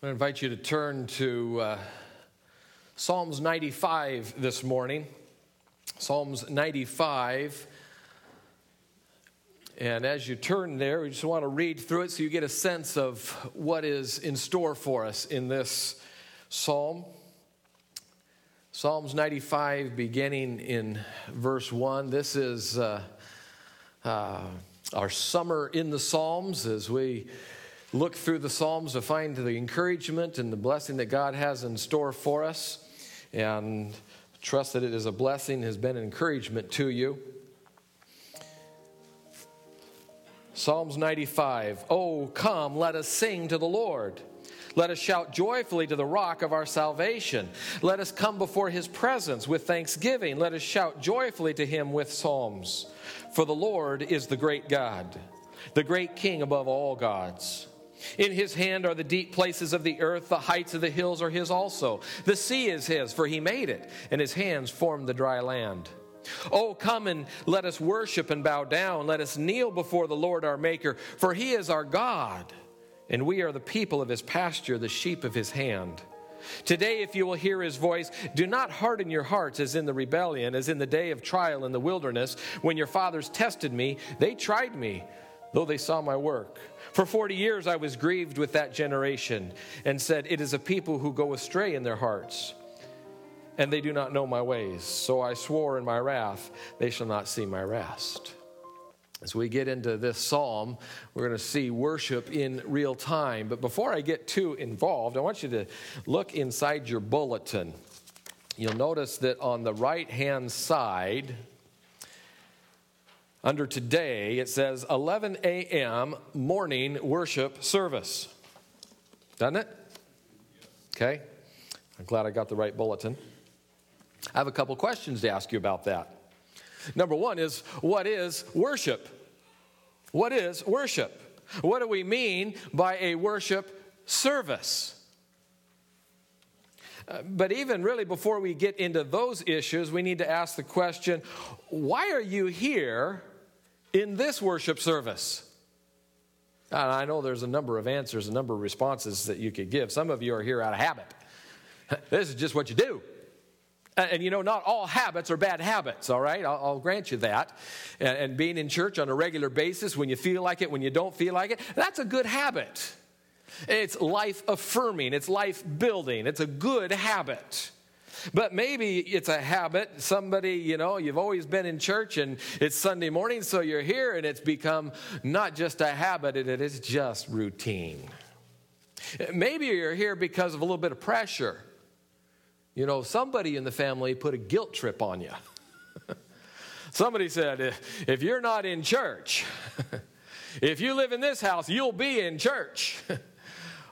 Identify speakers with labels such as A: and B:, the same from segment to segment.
A: I invite you to turn to uh, Psalms 95 this morning. Psalms 95. And as you turn there, we just want to read through it so you get a sense of what is in store for us in this psalm. Psalms 95, beginning in verse 1. This is uh, uh, our summer in the Psalms as we look through the Psalms to find the encouragement and the blessing that God has in store for us. And trust that it is a blessing, has been encouragement to you. Psalms 95 Oh, come, let us sing to the Lord. Let us shout joyfully to the rock of our salvation. Let us come before his presence with thanksgiving. Let us shout joyfully to him with psalms. For the Lord is the great God, the great King above all gods. In his hand are the deep places of the earth, the heights of the hills are his also. The sea is his, for he made it, and his hands formed the dry land. Oh, come and let us worship and bow down. Let us kneel before the Lord our Maker, for he is our God, and we are the people of his pasture, the sheep of his hand. Today, if you will hear his voice, do not harden your hearts as in the rebellion, as in the day of trial in the wilderness, when your fathers tested me. They tried me, though they saw my work. For 40 years I was grieved with that generation and said, It is a people who go astray in their hearts, and they do not know my ways. So I swore in my wrath, They shall not see my rest. As we get into this psalm, we're going to see worship in real time. But before I get too involved, I want you to look inside your bulletin. You'll notice that on the right hand side, under today, it says 11 a.m. morning worship service. Doesn't it? Okay. I'm glad I got the right bulletin. I have a couple questions to ask you about that. Number one is what is worship? What is worship? What do we mean by a worship service? Uh, but even really before we get into those issues, we need to ask the question why are you here in this worship service? And I know there's a number of answers, a number of responses that you could give. Some of you are here out of habit. This is just what you do. And you know, not all habits are bad habits, all right? I'll, I'll grant you that. And, and being in church on a regular basis, when you feel like it, when you don't feel like it, that's a good habit. It's life affirming, it's life building, it's a good habit. But maybe it's a habit. Somebody, you know, you've always been in church and it's Sunday morning, so you're here and it's become not just a habit, it is just routine. Maybe you're here because of a little bit of pressure. You know, somebody in the family put a guilt trip on you. somebody said, if you're not in church, if you live in this house, you'll be in church.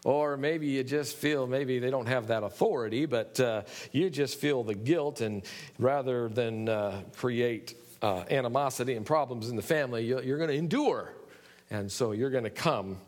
A: or maybe you just feel maybe they don't have that authority, but uh, you just feel the guilt, and rather than uh, create uh, animosity and problems in the family, you're going to endure. And so you're going to come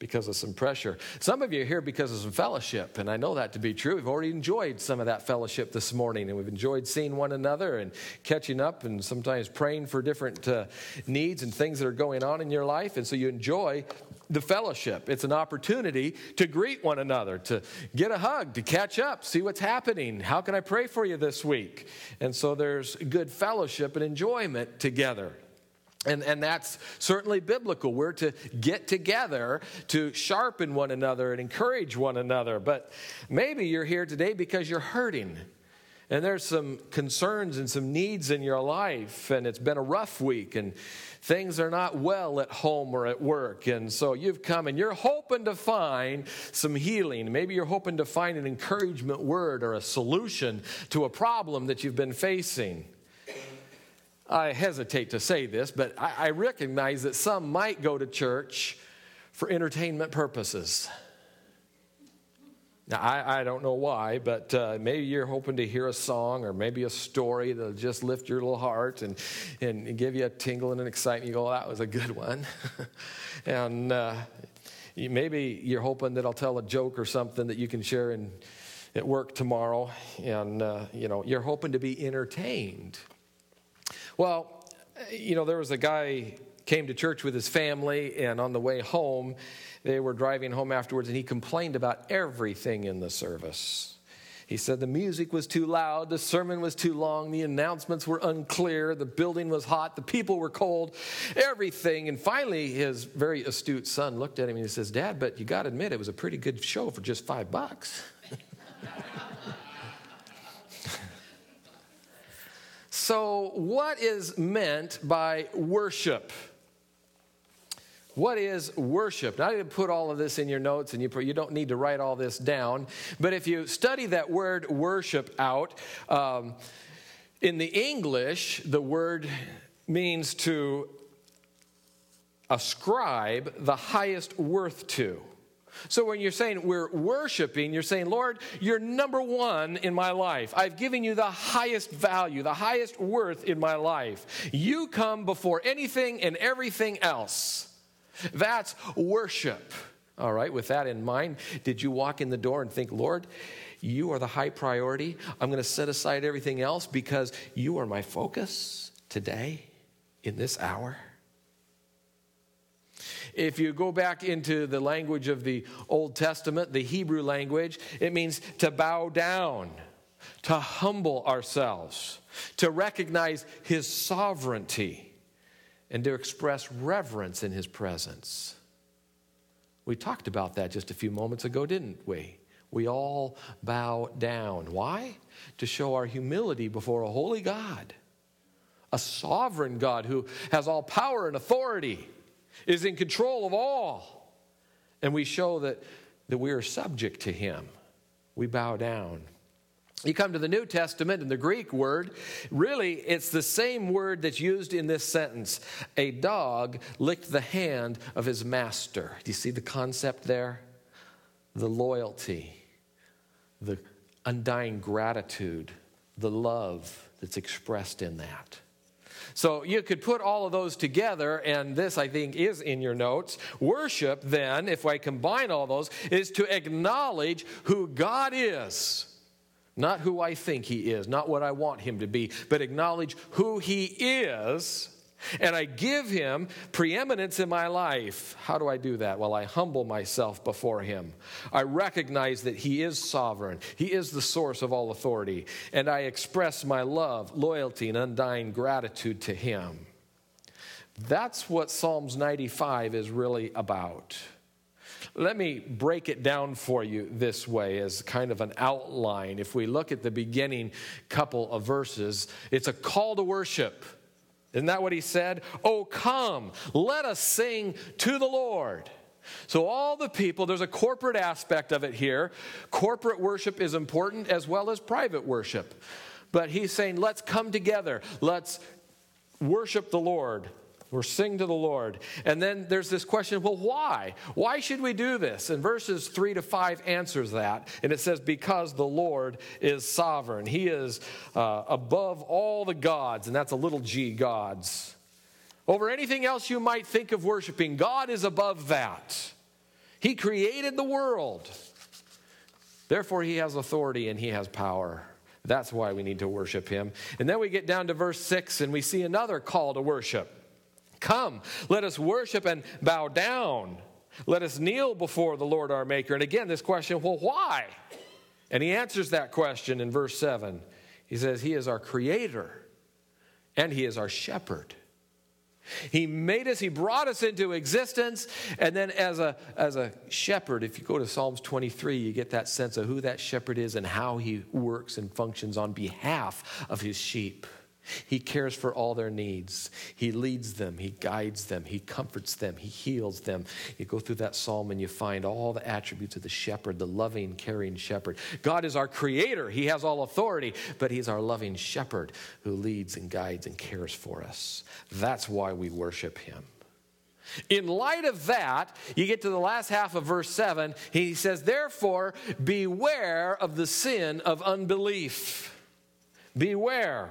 A: because of some pressure. Some of you are here because of some fellowship, and I know that to be true. We've already enjoyed some of that fellowship this morning, and we've enjoyed seeing one another and catching up and sometimes praying for different uh, needs and things that are going on in your life. And so you enjoy the fellowship. It's an opportunity to greet one another, to get a hug, to catch up, see what's happening. How can I pray for you this week? And so there's good fellowship and enjoyment together. And, and that's certainly biblical. We're to get together to sharpen one another and encourage one another. But maybe you're here today because you're hurting. And there's some concerns and some needs in your life, and it's been a rough week, and things are not well at home or at work. And so you've come and you're hoping to find some healing. Maybe you're hoping to find an encouragement word or a solution to a problem that you've been facing. I hesitate to say this, but I, recognize that some might go to church for entertainment purposes. Now, I, I, don't know why, but uh, maybe you're hoping to hear a song or maybe a story that'll just lift your little heart and, and give you a tingle and an excitement. You go, oh, that was a good one. and uh, maybe you're hoping that I'll tell a joke or something that you can share in, at work tomorrow. And, uh, you know, you're hoping to be entertained. Well, you know, there was a guy came to church with his family, and on the way home, they were driving home afterwards, and he complained about everything in the service. He said the music was too loud, the sermon was too long, the announcements were unclear, the building was hot, the people were cold, everything. And finally, his very astute son looked at him and he says, Dad, but you got to admit, it was a pretty good show for just five bucks. so, what is meant by worship? What is worship? Now, I didn't put all of this in your notes, and you, you don't need to write all this down. But if you study that word worship out, um, in the English, the word means to ascribe the highest worth to. So when you're saying we're worshiping, you're saying, Lord, you're number one in my life. I've given you the highest value, the highest worth in my life. You come before anything and everything else. That's worship. All right, with that in mind, did you walk in the door and think, Lord, you are the high priority? I'm going to set aside everything else because you are my focus today in this hour? If you go back into the language of the Old Testament, the Hebrew language, it means to bow down, to humble ourselves, to recognize his sovereignty and to express reverence in his presence. We talked about that just a few moments ago, didn't we? We all bow down. Why? To show our humility before a holy God, a sovereign God who has all power and authority, is in control of all. And we show that, that we are subject to him. We bow down. You come to the New Testament and the Greek word, really, it's the same word that's used in this sentence. A dog licked the hand of his master. Do you see the concept there? The loyalty, the undying gratitude, the love that's expressed in that. So you could put all of those together, and this I think is in your notes. Worship, then, if I combine all those, is to acknowledge who God is not who I think he is, not what I want him to be, but acknowledge who he is. And I give him preeminence in my life. How do I do that? Well, I humble myself before him. I recognize that he is sovereign, he is the source of all authority. And I express my love, loyalty, and undying gratitude to him. That's what Psalms 95 is really about. Let me break it down for you this way as kind of an outline. If we look at the beginning couple of verses, it's a call to worship. Isn't that what he said? Oh, come, let us sing to the Lord. So, all the people, there's a corporate aspect of it here. Corporate worship is important as well as private worship. But he's saying, let's come together, let's worship the Lord or sing to the Lord. And then there's this question well, why? Why should we do this? And verses 3 to 5 answers that. And it says, Because the Lord is sovereign. He is uh, above all the gods, and that's a little g gods. Over anything else you might think of worshiping, God is above that. He created the world. Therefore, He has authority and He has power. That's why we need to worship Him. And then we get down to verse 6 and we see another call to worship. Come, let us worship and bow down. Let us kneel before the Lord our Maker. And again, this question, well, why? And he answers that question in verse 7. He says, He is our creator and He is our shepherd. He made us, He brought us into existence, and then as a, as a shepherd, if you go to Psalms 23, you get that sense of who that shepherd is and how he works and functions on behalf of his sheep. He cares for all their needs. He leads them, He guides them, He comforts them, He heals them. You go through that psalm and you find all the attributes of the shepherd, the loving, caring shepherd. God is our creator, He has all authority, but He's our loving shepherd who leads and guides and cares for us. That's why we worship Him. In light of that, you get to the last half of verse 7. He says, Therefore, beware of the sin of unbelief. Beware.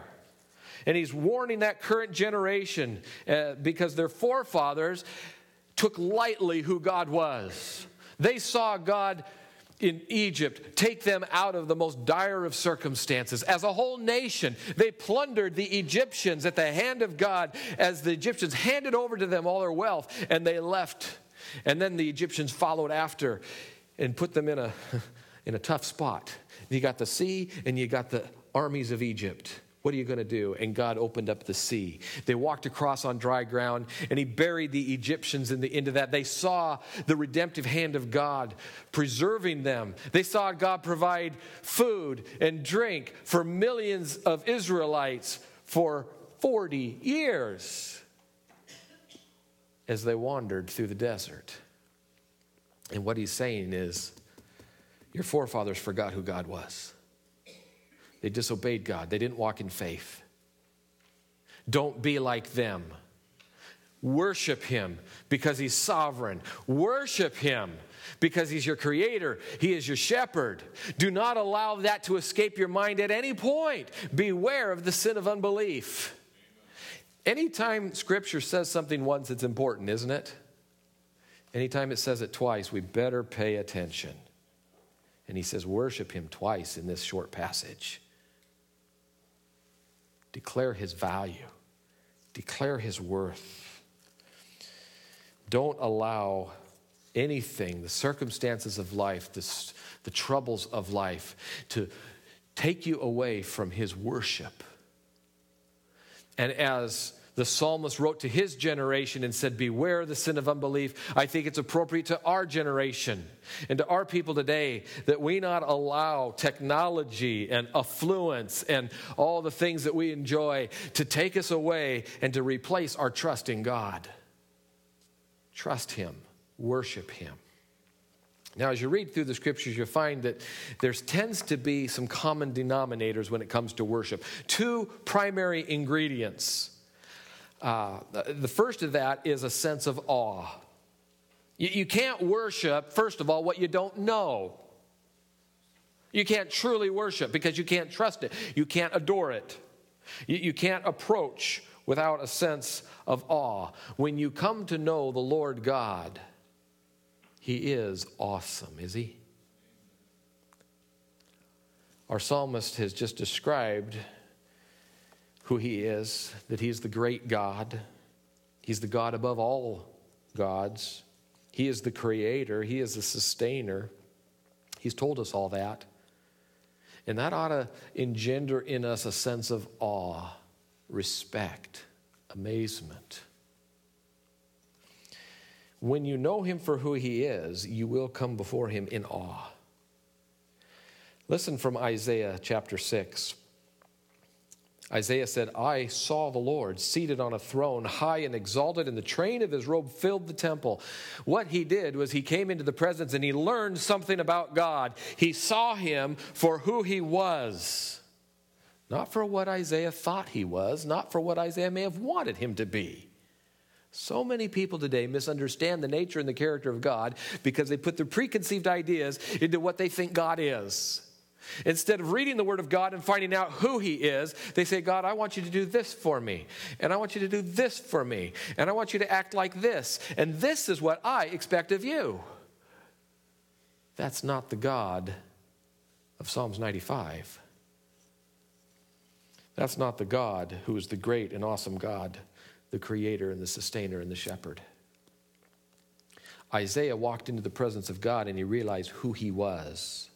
A: And he's warning that current generation uh, because their forefathers took lightly who God was. They saw God in Egypt take them out of the most dire of circumstances. As a whole nation, they plundered the Egyptians at the hand of God as the Egyptians handed over to them all their wealth and they left And then the Egyptians followed after and put them in a, in a tough spot. You got the sea and you got the armies of Egypt. What are you going to do? And God opened up the sea. They walked across on dry ground, and He buried the Egyptians in the, end of that. They saw the redemptive hand of God preserving them. They saw God provide food and drink for millions of Israelites for 40 years as they wandered through the desert. And what He's saying is, your forefathers forgot who God was. They disobeyed God, they didn't walk in faith. Don't be like them. Worship Him because He's sovereign. Worship Him because He's your creator. He is your shepherd. Do not allow that to escape your mind at any point. Beware of the sin of unbelief. Anytime Scripture says something once, it's important, isn't it? Anytime it says it twice, we better pay attention. And he says, Worship him twice in this short passage. Declare his value, declare his worth. Don't allow anything, the circumstances of life, the, the troubles of life, to take you away from his worship. And as the psalmist wrote to his generation and said, Beware the sin of unbelief. I think it's appropriate to our generation and to our people today that we not allow technology and affluence and all the things that we enjoy to take us away and to replace our trust in God. Trust Him, worship Him. Now, as you read through the scriptures, you'll find that there tends to be some common denominators when it comes to worship. Two primary ingredients uh, the first of that is a sense of awe. You, you can't worship, first of all, what you don't know. You can't truly worship because you can't trust it. You can't adore it. You, you can't approach without a sense of awe. When you come to know the Lord God, He is awesome, is He? Our psalmist has just described who He is, that He's the great God. He's the God above all gods. He is the creator, He is the sustainer. He's told us all that. And that ought to engender in us a sense of awe, respect, amazement. When you know Him for who He is, you will come before Him in awe. Listen from Isaiah chapter 6. Isaiah said, I saw the Lord seated on a throne, high and exalted, and the train of his robe filled the temple. What he did was he came into the presence and he learned something about God. He saw him for who he was, not for what Isaiah thought he was, not for what Isaiah may have wanted him to be. So many people today misunderstand the nature and the character of God because they put their preconceived ideas into what they think God is. Instead of reading the Word of God and finding out who He is, they say, God, I want you to do this for me. And I want you to do this for me. And I want you to act like this. And this is what I expect of you. That's not the God of Psalms 95. That's not the God who is the great and awesome God, the creator and the sustainer and the shepherd. Isaiah walked into the presence of God and he realized who he was.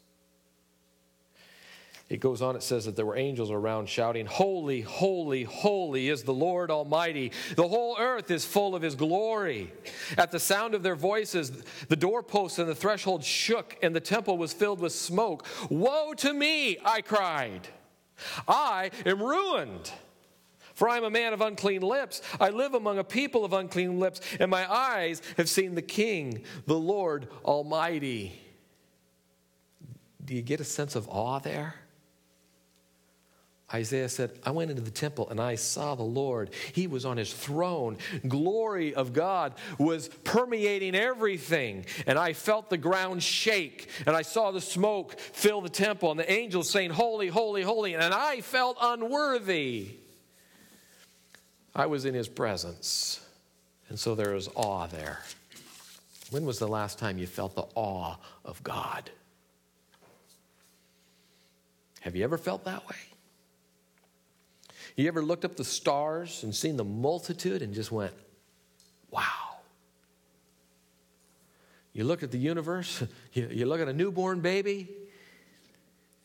A: It goes on, it says that there were angels around shouting, Holy, holy, holy is the Lord Almighty. The whole earth is full of his glory. At the sound of their voices, the doorposts and the threshold shook, and the temple was filled with smoke. Woe to me, I cried. I am ruined. For I am a man of unclean lips. I live among a people of unclean lips, and my eyes have seen the King, the Lord Almighty. Do you get a sense of awe there? Isaiah said, I went into the temple and I saw the Lord. He was on his throne. Glory of God was permeating everything. And I felt the ground shake. And I saw the smoke fill the temple and the angels saying, Holy, holy, holy. And I felt unworthy. I was in his presence. And so there is awe there. When was the last time you felt the awe of God? Have you ever felt that way? You ever looked up the stars and seen the multitude and just went, wow? You look at the universe, you, look at a newborn baby,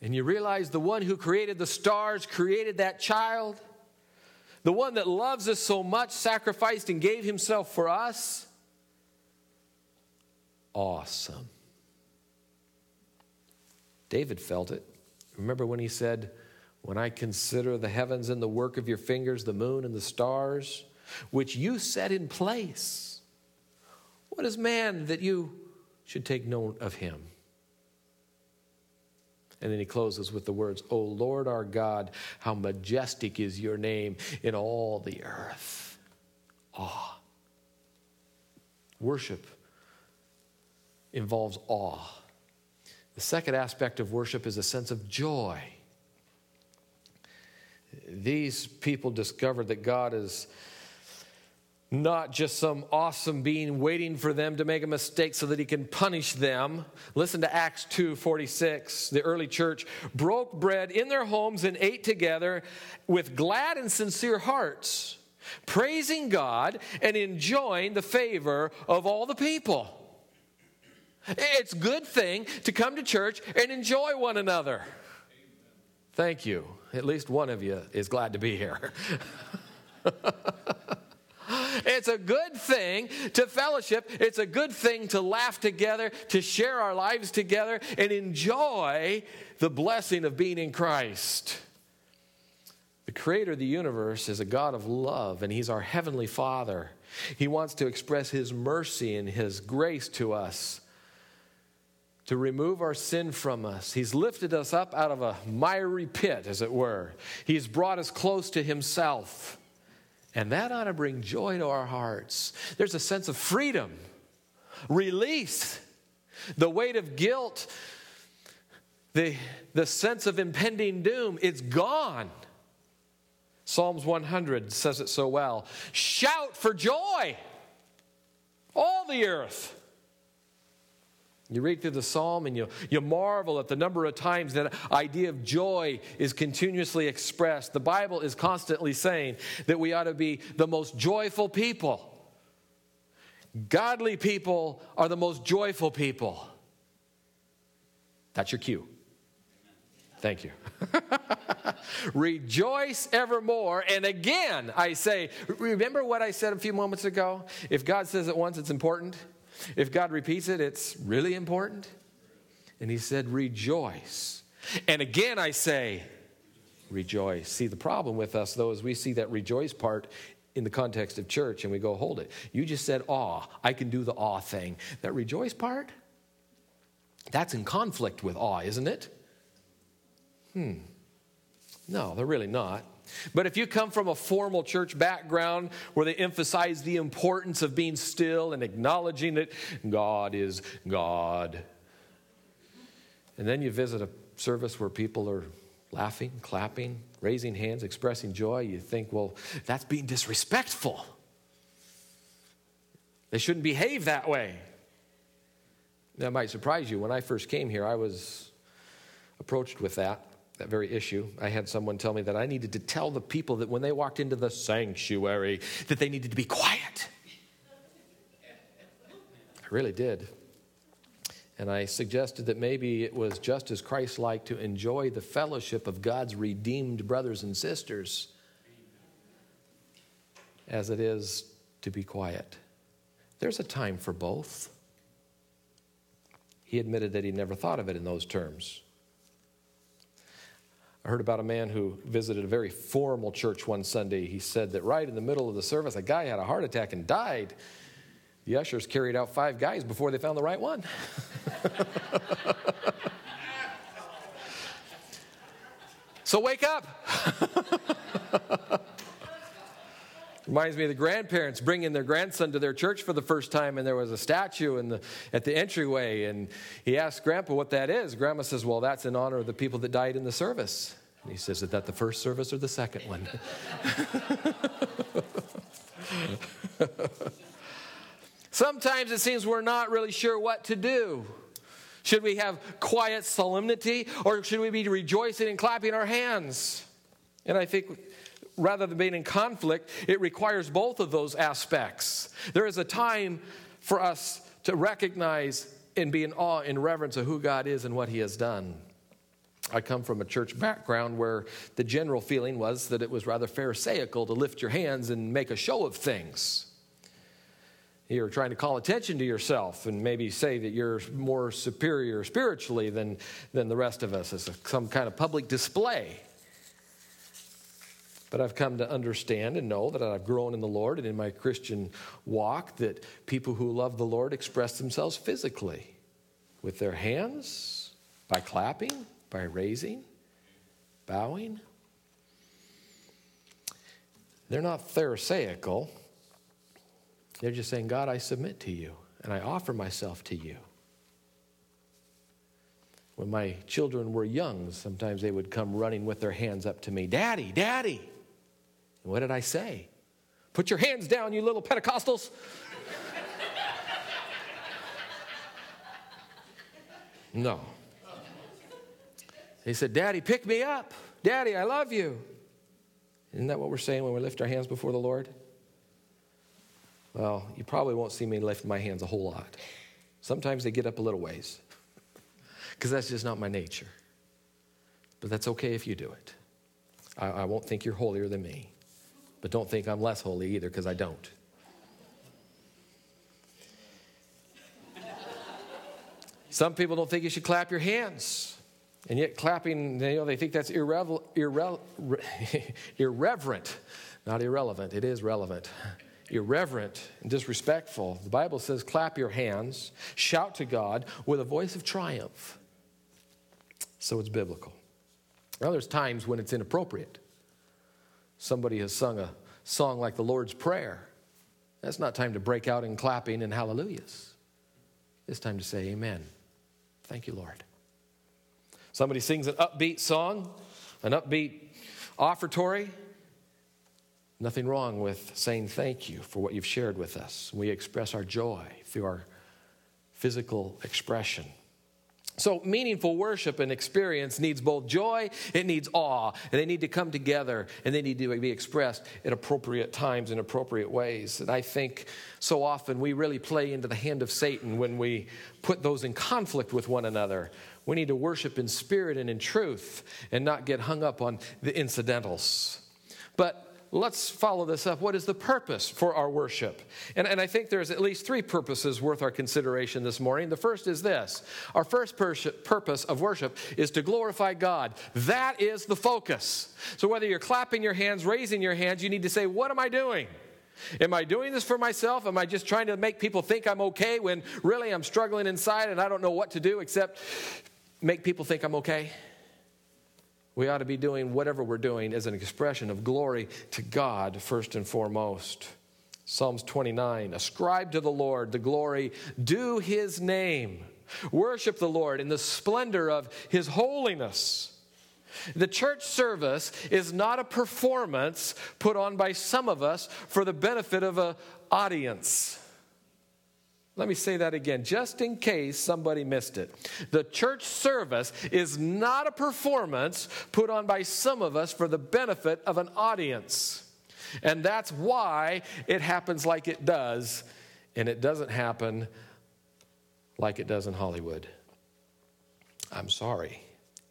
A: and you realize the one who created the stars created that child. The one that loves us so much sacrificed and gave himself for us. Awesome. David felt it. Remember when he said, When I consider the heavens and the work of your fingers, the moon and the stars, which you set in place, what is man that you should take note of him? And then he closes with the words, O Lord our God, how majestic is your name in all the earth. Awe. Worship involves awe. The second aspect of worship is a sense of joy. These people discovered that God is not just some awesome being waiting for them to make a mistake so that he can punish them. Listen to Acts 2:46. The early church broke bread in their homes and ate together with glad and sincere hearts, praising God and enjoying the favor of all the people. It's a good thing to come to church and enjoy one another. Thank you. At least one of you is glad to be here. It's a good thing to fellowship. It's a good thing to laugh together, to share our lives together, and enjoy the blessing of being in Christ. The creator of the universe is a God of love, and He's our heavenly Father. He wants to express His mercy and His grace to us, to remove our sin from us. He's lifted us up out of a miry pit, as it were. He's brought us close to Himself. And that ought to bring joy to our hearts. There's a sense of freedom, release, the weight of guilt, the, the sense of impending doom, it's gone. Psalms 100 says it so well. Shout for joy, all the earth. You read through the psalm and you, you marvel at the number of times that idea of joy is continuously expressed. The Bible is constantly saying that we ought to be the most joyful people. Godly people are the most joyful people. That's your cue. Thank you. Rejoice evermore. And again, I say, remember what I said a few moments ago? If God says it once, it's important. If God repeats it, it's really important. And he said, Rejoice. And again, I say, Rejoice. See, the problem with us, though, is we see that rejoice part in the context of church and we go, Hold it. You just said awe. I can do the awe thing. That rejoice part, that's in conflict with awe, isn't it? Hmm. No, they're really not. But if you come from a formal church background where they emphasize the importance of being still and acknowledging that God is God, and then you visit a service where people are laughing, clapping, raising hands, expressing joy, you think, well, that's being disrespectful. They shouldn't behave that way. That might surprise you. When I first came here, I was approached with that that very issue, I had someone tell me that I needed to tell the people that when they walked into the sanctuary that they needed to be quiet. I really did. And I suggested that maybe it was just as Christ like to enjoy the fellowship of God's redeemed brothers and sisters as it is to be quiet. There's a time for both. He admitted that he never thought of it in those terms. I heard about a man who visited a very formal church one Sunday. He said that right in the middle of the service, a guy had a heart attack and died. The ushers carried out five guys before they found the right one. so wake up. Reminds me of the grandparents bringing their grandson to their church for the first time, and there was a statue in the, at the entryway. And he asked Grandpa what that is. Grandma says, Well, that's in honor of the people that died in the service. And he says, Is that the first service or the second one? Sometimes it seems we're not really sure what to do. Should we have quiet solemnity or should we be rejoicing and clapping our hands? And I think rather than being in conflict, it requires both of those aspects. There is a time for us to recognize and be in awe and reverence of who God is and what He has done. I come from a church background where the general feeling was that it was rather Pharisaical to lift your hands and make a show of things. You're trying to call attention to yourself and maybe say that you're more superior spiritually than, than the rest of us as some kind of public display. But I've come to understand and know that I've grown in the Lord and in my Christian walk that people who love the Lord express themselves physically with their hands, by clapping, by raising, bowing. They're not Pharisaical. They're just saying, God, I submit to you and I offer myself to you. When my children were young, sometimes they would come running with their hands up to me, Daddy, Daddy. What did I say? Put your hands down, you little Pentecostals. no. He said, Daddy, pick me up. Daddy, I love you. Isn't that what we're saying when we lift our hands before the Lord? Well, you probably won't see me lift my hands a whole lot. Sometimes they get up a little ways because that's just not my nature. But that's okay if you do it. I, I won't think you're holier than me, but don't think I'm less holy either because I don't. Some people don't think you should clap your hands. And yet, clapping, you know, they think that's irre- irreverent, not irrelevant. It is relevant. Irreverent and disrespectful. The Bible says, clap your hands, shout to God with a voice of triumph. So it's biblical. Now, there's times when it's inappropriate. Somebody has sung a song like the Lord's Prayer. That's not time to break out in clapping and hallelujahs. It's time to say, Amen. Thank you, Lord. Somebody sings an upbeat song, an upbeat offertory. Nothing wrong with saying thank you for what you've shared with us. We express our joy through our physical expression. So, meaningful worship and experience needs both joy, it needs awe, and they need to come together and they need to be expressed at appropriate times in appropriate ways. And I think so often we really play into the hand of Satan when we put those in conflict with one another. We need to worship in spirit and in truth and not get hung up on the incidentals. But let's follow this up. What is the purpose for our worship? And, and, I think there's at least three purposes worth our consideration this morning. The first is this our first purpose of worship is to glorify God. That is the focus. So whether you're clapping your hands, raising your hands, you need to say, What am I doing? Am I doing this for myself? Am I just trying to make people think I'm okay when really I'm struggling inside and I don't know what to do except make people think I'm okay? We ought to be doing whatever we're doing as an expression of glory to God first and foremost. Psalms 29 Ascribe to the Lord the glory due his name. Worship the Lord in the splendor of his holiness. The church service is not a performance put on by some of us for the benefit of an audience. Let me say that again, just in case somebody missed it. The church service is not a performance put on by some of us for the benefit of an audience. And that's why it happens like it does, and it doesn't happen like it does in Hollywood. I'm sorry,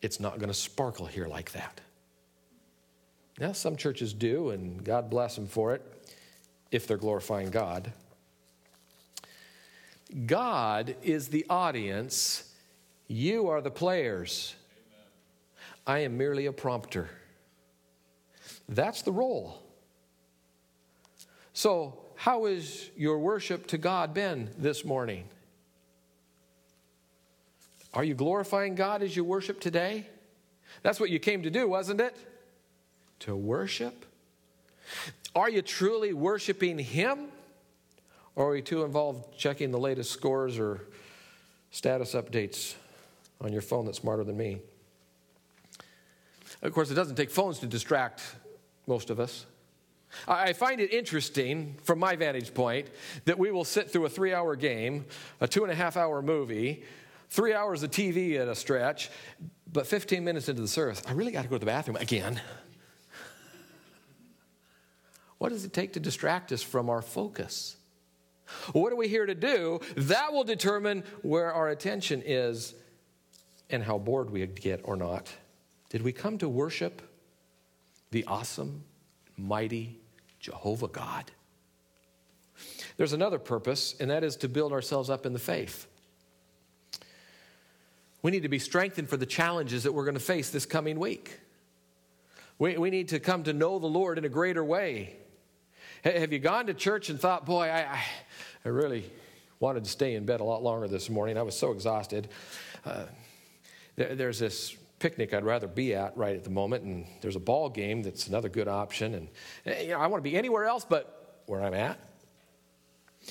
A: it's not going to sparkle here like that. Now, some churches do, and God bless them for it if they're glorifying God. God is the audience, you are the players. I am merely a prompter. That's the role. So, how is your worship to God been this morning? Are you glorifying God as you worship today? That's what you came to do, wasn't it? To worship? Are you truly worshiping Him? Or are we too involved checking the latest scores or status updates on your phone that's smarter than me? Of course, it doesn't take phones to distract most of us. I find it interesting, from my vantage point, that we will sit through a three hour game, a two and a half hour movie, three hours of TV at a stretch, but 15 minutes into the service, I really got to go to the bathroom again. What does it take to distract us from our focus? What are we here to do? That will determine where our attention is and how bored we get or not. Did we come to worship the awesome, mighty Jehovah God? There's another purpose, and that is to build ourselves up in the faith. We need to be strengthened for the challenges that we're going to face this coming week. We, we need to come to know the Lord in a greater way. Have you gone to church and thought, boy, I, I, really wanted to stay in bed a lot longer this morning? I was so exhausted. Uh, there, there's this picnic I'd rather be at right at the moment, and there's a ball game that's another good option. And eh, you know, I want to be anywhere else but where I'm at.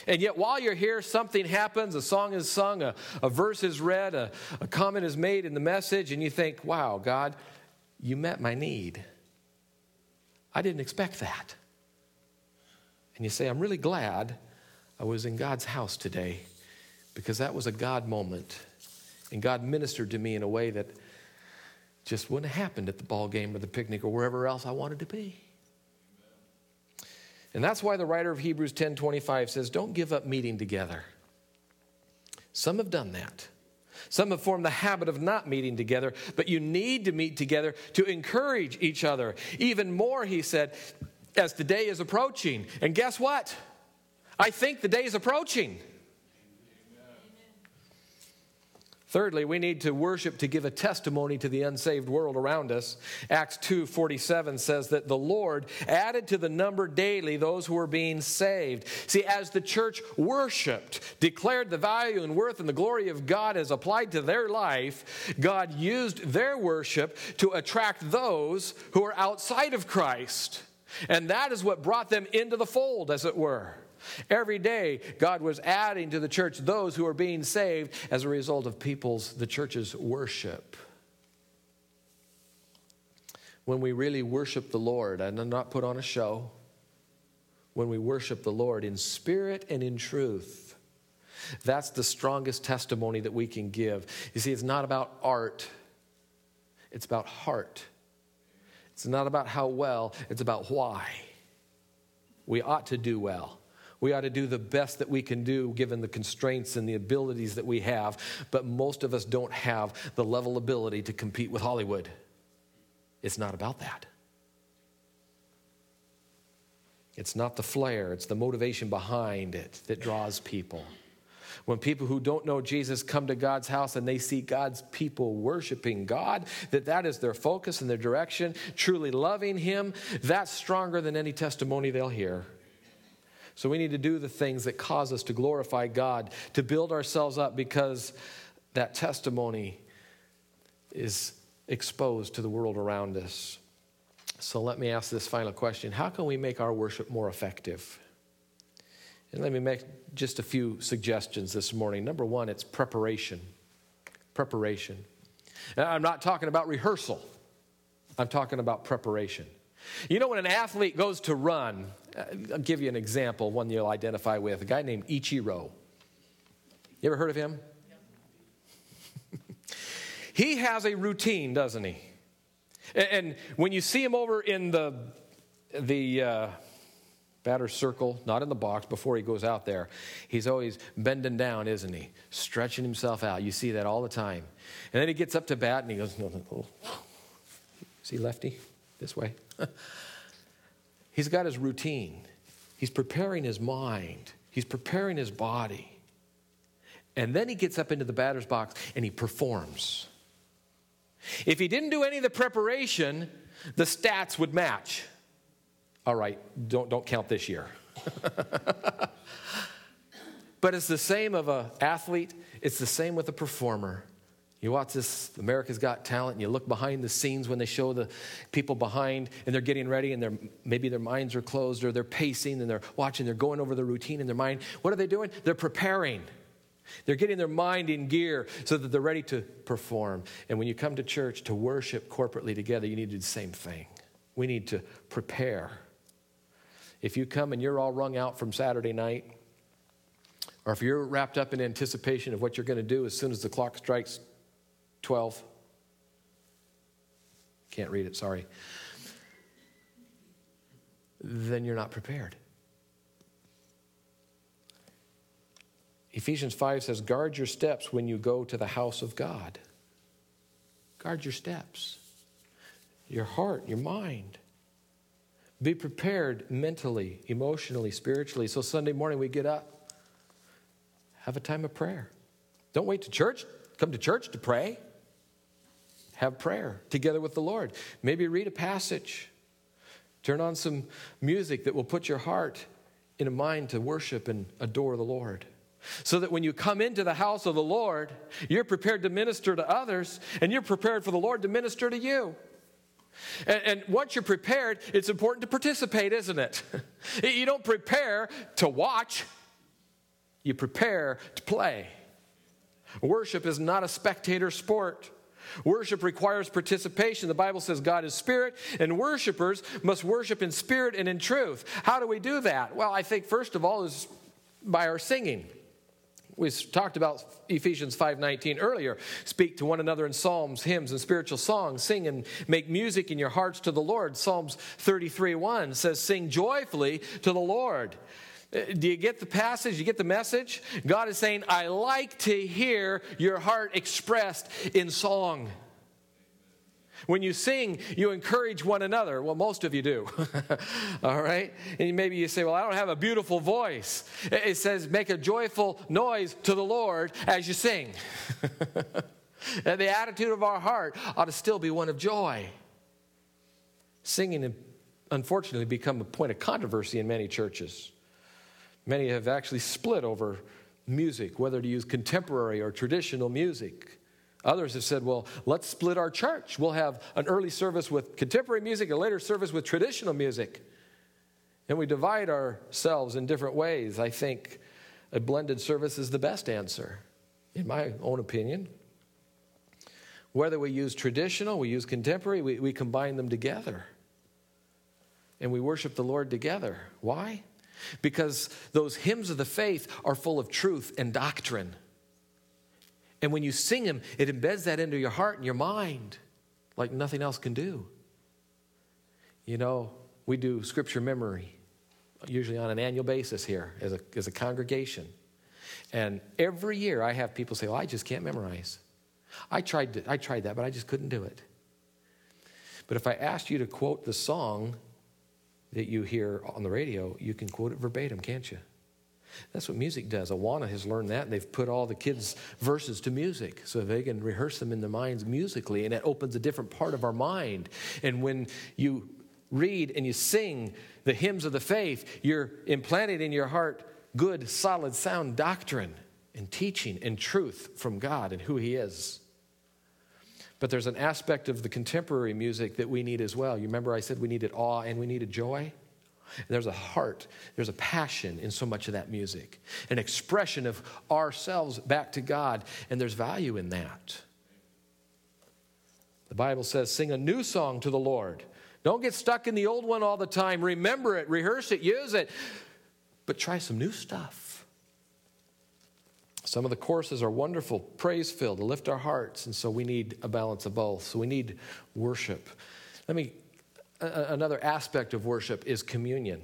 A: And yet, while you're here, something happens, a song is sung, a, a verse is read, a, a comment is made in the message, and you think, wow, God, you met my need. I didn't expect that. And you say, I'm really glad I was in God's house today because that was a God moment. And God ministered to me in a way that just wouldn't have happened at the ball game or the picnic or wherever else I wanted to be. And that's why the writer of Hebrews 10:25 says, "Don't give up meeting together." Some have done that. Some have formed the habit of not meeting together, but you need to meet together to encourage each other. Even more, he said, as the day is approaching. And guess what? I think the day is approaching. Thirdly, we need to worship to give a testimony to the unsaved world around us. Acts 2:47 says that the Lord added to the number daily those who were being saved. See, as the church worshiped, declared the value and worth and the glory of God as applied to their life, God used their worship to attract those who are outside of Christ. And that is what brought them into the fold, as it were. Every day, God was adding to the church those who are being saved as a result of people's, the church's worship. When we really worship the Lord and not put on a show, when we worship the Lord in spirit and in truth, that's the strongest testimony that we can give. You see, it's not about art, it's about heart. It's not about how well, it's about why. We ought to do well. We ought to do the best that we can do given the constraints and the abilities that we have, but most of us don't have the level ability to compete with Hollywood. It's not about that. It's not the flair, it's the motivation behind it that draws people. When people who don't know Jesus come to God's house and they see God's people worshiping God, that that is their focus and their direction, truly loving Him, that's stronger than any testimony they'll hear. So we need to do the things that cause us to glorify God, to build ourselves up because that testimony is exposed to the world around us. So let me ask this final question How can we make our worship more effective? And let me make just a few suggestions this morning. Number one, it's preparation. Preparation. Now, I'm not talking about rehearsal, I'm talking about preparation. You know, when an athlete goes to run, uh, I'll give you an example, one you'll identify with a guy named Ichiro. You ever heard of him? he has a routine, doesn't he? And when you see him over in the, the uh, batter circle, not in the box, before he goes out there, he's always bending down, isn't he? Stretching himself out. You see that all the time. And then he gets up to bat and he goes, see lefty? This way. He's got his routine. He's preparing his mind. He's preparing his body. And then he gets up into the batter's box and he performs. If he didn't do any of the preparation, the stats would match. All right, don't, don't count this year. but it's the same of an athlete, it's the same with a performer. You watch this America's Got Talent, and you look behind the scenes when they show the people behind, and they're getting ready, and they're, maybe their minds are closed, or they're pacing, and they're watching, they're going over the routine in their mind. What are they doing? They're preparing. They're getting their mind in gear so that they're ready to perform. And when you come to church to worship corporately together, you need to do the same thing. We need to prepare. If you come and you're all wrung out from Saturday night, or if you're wrapped up in anticipation of what you're going to do as soon as the clock strikes 12. Can't read it, sorry. Then you're not prepared. Ephesians 5 says, Guard your steps when you go to the house of God. Guard your steps, your heart, your mind. Be prepared mentally, emotionally, spiritually. So Sunday morning we get up, have a time of prayer. Don't wait to church. Come to church to pray. Have prayer together with the Lord. Maybe read a passage. Turn on some music that will put your heart in a mind to worship and adore the Lord. So that when you come into the house of the Lord, you're prepared to minister to others and you're prepared for the Lord to minister to you. And, and, once you're prepared, it's important to participate, isn't it? you don't prepare to watch, you prepare to play. Worship is not a spectator sport. Worship requires participation. The Bible says God is spirit, and worshipers must worship in spirit and in truth. How do we do that? Well, I think first of all is by our singing. We talked about Ephesians 5:19 earlier. Speak to one another in psalms, hymns, and spiritual songs. Sing and make music in your hearts to the Lord. Psalms 33:1 says, "Sing joyfully to the Lord." Uh, do you get the passage? You get the message? God is saying, I like to hear your heart expressed in song. When you sing, you encourage one another. Well, most of you do. All right? And maybe you say, Well, I don't have a beautiful voice. It says, Make a joyful noise to the Lord as you sing. and the attitude of our heart ought to still be one of joy. Singing, unfortunately, become a point of controversy in many churches. Many have actually split over music, whether to use contemporary or traditional music. Others have said, well, let's split our church. We'll have an early service with contemporary music, a later service with traditional music. And we divide ourselves in different ways. I think a blended service is the best answer, in my own opinion. Whether we use traditional, we use contemporary, we, we combine them together. And we worship the Lord together. Why? Because those hymns of the faith are full of truth and doctrine. And when you sing them, it embeds that into your heart and your mind like nothing else can do. You know, we do scripture memory usually on an annual basis here as a, as a congregation. And every year I have people say, Well, I just can't memorize. I tried, to, I tried that, but I just couldn't do it. But if I asked you to quote the song that you hear on the radio, you can quote it verbatim, can't you? That's what music does. Awana has learned that, and they've put all the kids' verses to music so they can rehearse them in their minds musically, and it opens a different part of our mind. And when you read and you sing the hymns of the faith, you're implanted in your heart good, solid, sound doctrine and teaching and truth from God and who He is. But there's an aspect of the contemporary music that we need as well. You remember I said we needed awe and we needed joy? There's a heart, there's a passion in so much of that music, an expression of ourselves back to God, and there's value in that. The Bible says, sing a new song to the Lord. Don't get stuck in the old one all the time. Remember it, rehearse it, use it, but try some new stuff. Some of the courses are wonderful, praise filled, to lift our hearts, and so we need a balance of both. So we need worship. Let me, a, another aspect of worship is communion.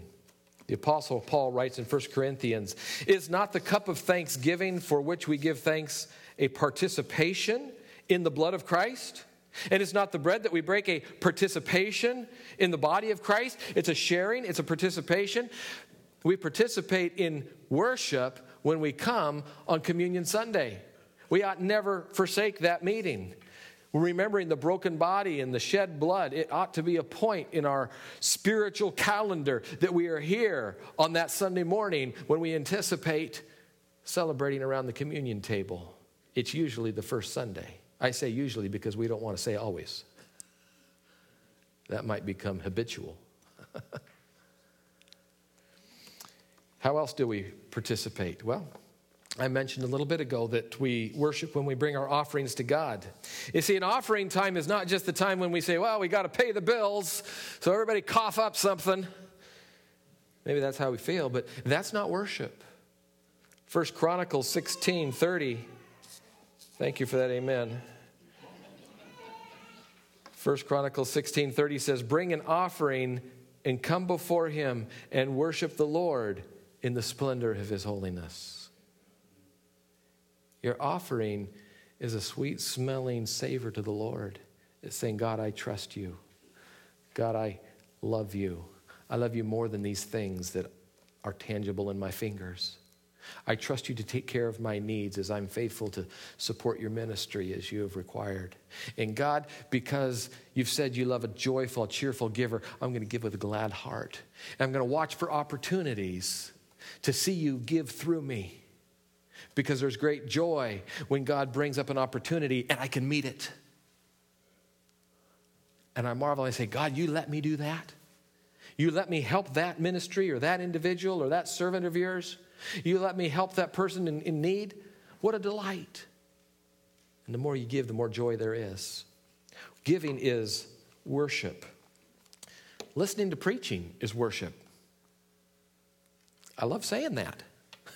A: The Apostle Paul writes in 1 Corinthians Is not the cup of thanksgiving for which we give thanks a participation in the blood of Christ? And it's not the bread that we break a participation in the body of Christ. It's a sharing, it's a participation. We participate in worship when we come on Communion Sunday. We ought never forsake that meeting. Remembering the broken body and the shed blood, it ought to be a point in our spiritual calendar that we are here on that Sunday morning when we anticipate celebrating around the communion table. It's usually the first Sunday. I say usually because we don't want to say always. That might become habitual. How else do we participate? Well, I mentioned a little bit ago that we worship when we bring our offerings to God. You see, an offering time is not just the time when we say, well, we got to pay the bills, so everybody cough up something. Maybe that's how we feel, but that's not worship. First Chronicles 16 30. Thank you for that, amen. First Chronicles 16 30 says, Bring an offering and come before him and worship the Lord in the splendor of his holiness. Your offering is a sweet smelling savor to the Lord. It's saying, God, I trust you. God, I love you. I love you more than these things that are tangible in my fingers. I trust you to take care of my needs as I'm faithful to support your ministry as you have required. And God, because you've said you love a joyful, cheerful giver, I'm going to give with a glad heart. And I'm going to watch for opportunities to see you give through me. Because there's great joy when God brings up an opportunity and I can meet it. And I marvel, and I say, God, you let me do that? You let me help that ministry or that individual or that servant of yours? You let me help that person in, in need? What a delight. And the more you give, the more joy there is. Giving is worship. Listening to preaching is worship. I love saying that.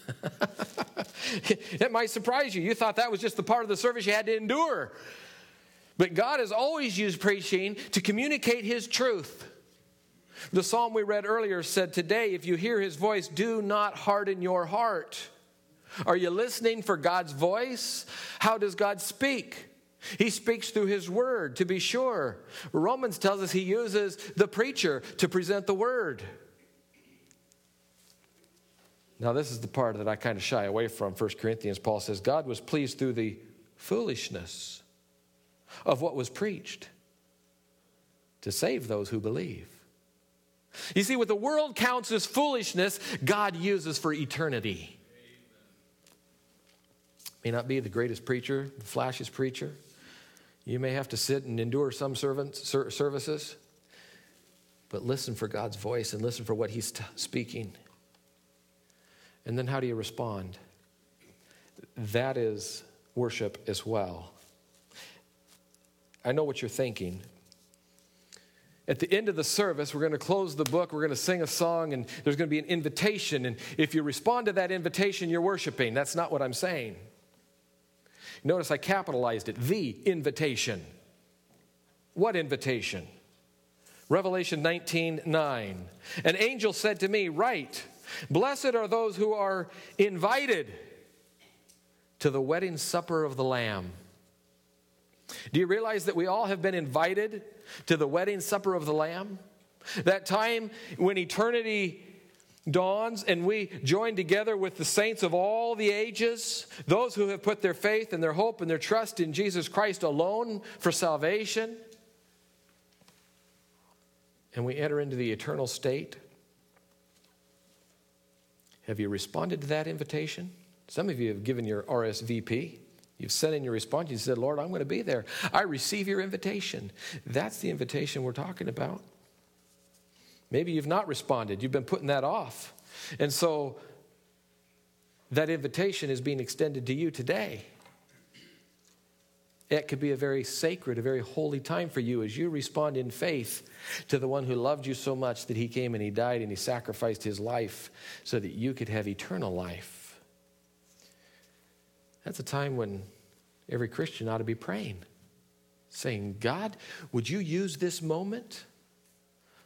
A: it might surprise you. You thought that was just the part of the service you had to endure. But God has always used preaching to communicate His truth. The psalm we read earlier said, Today, if you hear his voice, do not harden your heart. Are you listening for God's voice? How does God speak? He speaks through his word, to be sure. Romans tells us he uses the preacher to present the word. Now, this is the part that I kind of shy away from. 1 Corinthians, Paul says, God was pleased through the foolishness of what was preached to save those who believe. You see, what the world counts as foolishness, God uses for eternity. May not be the greatest preacher, the flashiest preacher. You may have to sit and endure some servants, services, but listen for God's voice and listen for what He's t- speaking. And then how do you respond? That is worship as well. I know what you're thinking. At the end of the service, we're going to close the book, we're going to sing a song, and there's going to be an invitation. And if you respond to that invitation, you're worshiping. That's not what I'm saying. Notice I capitalized it the invitation. What invitation? Revelation 19 9. An angel said to me, Write, blessed are those who are invited to the wedding supper of the Lamb. Do you realize that we all have been invited to the wedding supper of the Lamb? That time when eternity dawns and we join together with the saints of all the ages, those who have put their faith and their hope and their trust in Jesus Christ alone for salvation. And we enter into the eternal state. Have you responded to that invitation? Some of you have given your RSVP. You've sent in your response. You said, Lord, I'm going to be there. I receive your invitation. That's the invitation we're talking about. Maybe you've not responded, you've been putting that off. And so that invitation is being extended to you today. It could be a very sacred, a very holy time for you as you respond in faith to the one who loved you so much that he came and he died and he sacrificed his life so that you could have eternal life. That's a time when every Christian ought to be praying, saying, God, would you use this moment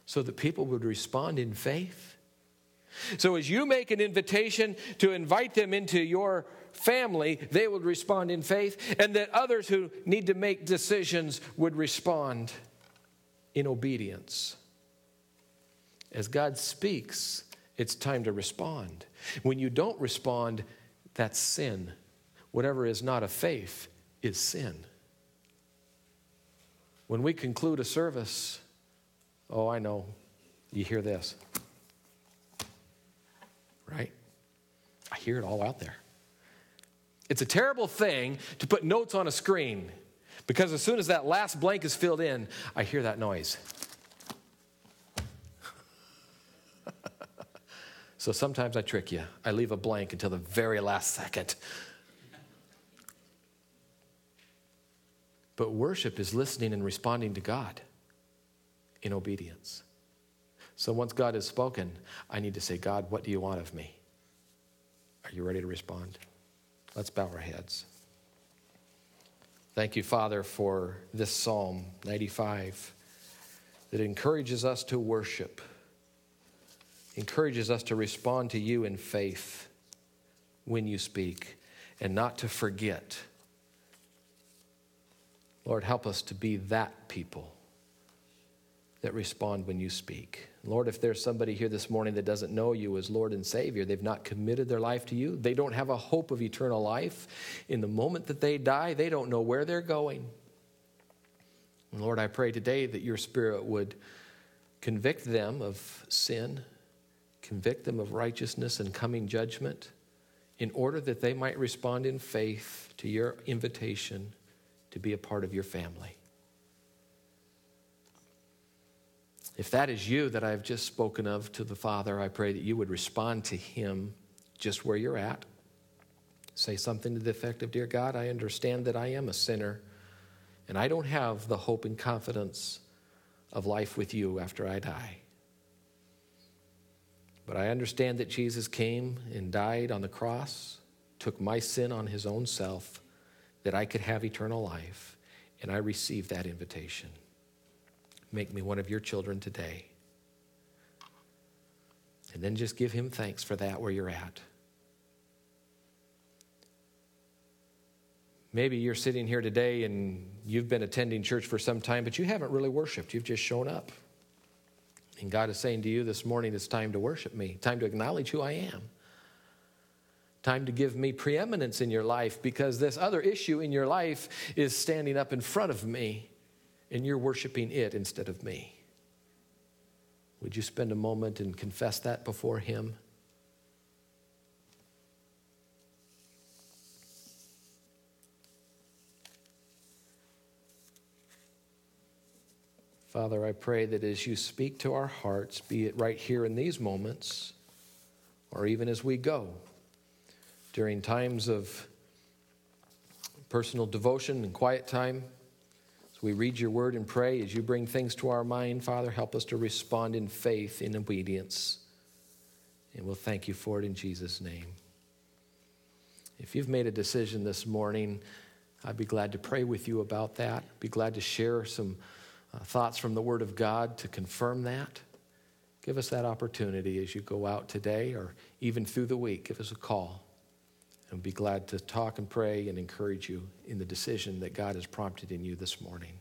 A: so that people would respond in faith? So, as you make an invitation to invite them into your family, they would respond in faith, and that others who need to make decisions would respond in obedience. As God speaks, it's time to respond. When you don't respond, that's sin whatever is not of faith is sin. When we conclude a service, oh, I know, you hear this. Right? I hear it all out there. It's a terrible thing to put notes on a screen because as soon as that last blank is filled in, I hear that noise. so sometimes I trick you. I leave a blank until the very last second But worship is listening and responding to God in obedience. So once God has spoken, I need to say, God, what do you want of me? Are you ready to respond? Let's bow our heads. Thank you, Father, for this Psalm 95 that encourages us to worship, encourages us to respond to you in faith when you speak. and not to forget. Lord, help us to be that people that respond when you speak. Lord, if there's somebody here this morning that doesn't know you as Lord and Savior, they've not committed their life to you, they don't have a hope of eternal life. In the moment that they die, they don't know where they're going. Lord, I pray today that your Spirit would convict them of sin, convict them of righteousness and coming judgment, in order that they might respond in faith to your invitation to be a part of your family. If that is you that I've just spoken of to the Father, I pray that you would respond to Him just where you're at. Say something to the effect of Dear God, I understand that I am a sinner, and I don't have the hope and confidence of life with you after I die. But I understand that Jesus came and died on the cross, took my sin on his own self, that I could have eternal life, and I receive that invitation. Make me one of your children today. And then just give him thanks for that where you're at. Maybe you're sitting here today and you've been attending church for some time, but you haven't really worshiped. You've just shown up. And God is saying to you this morning, it's time to worship me, time to acknowledge who I am, time to give me preeminence in your life because this other issue in your life is standing up in front of me and you're worshiping it instead of me. Would you spend a moment and confess that before Him? Father, I pray that as you speak to our hearts, be it right here in these moments, or even as we go, during times of personal devotion and quiet time, we read your word and pray as you bring things to our mind, Father, help us to respond in faith, in obedience. And we'll thank you for it in Jesus' name. If you've made a decision this morning, I'd be glad to pray with you about that. Be glad to share some uh, thoughts from the Word of God to confirm that. Give us that opportunity as you go out today or even through the week. Give us a call and be glad to talk and pray and encourage you in the decision that God has prompted in you this morning.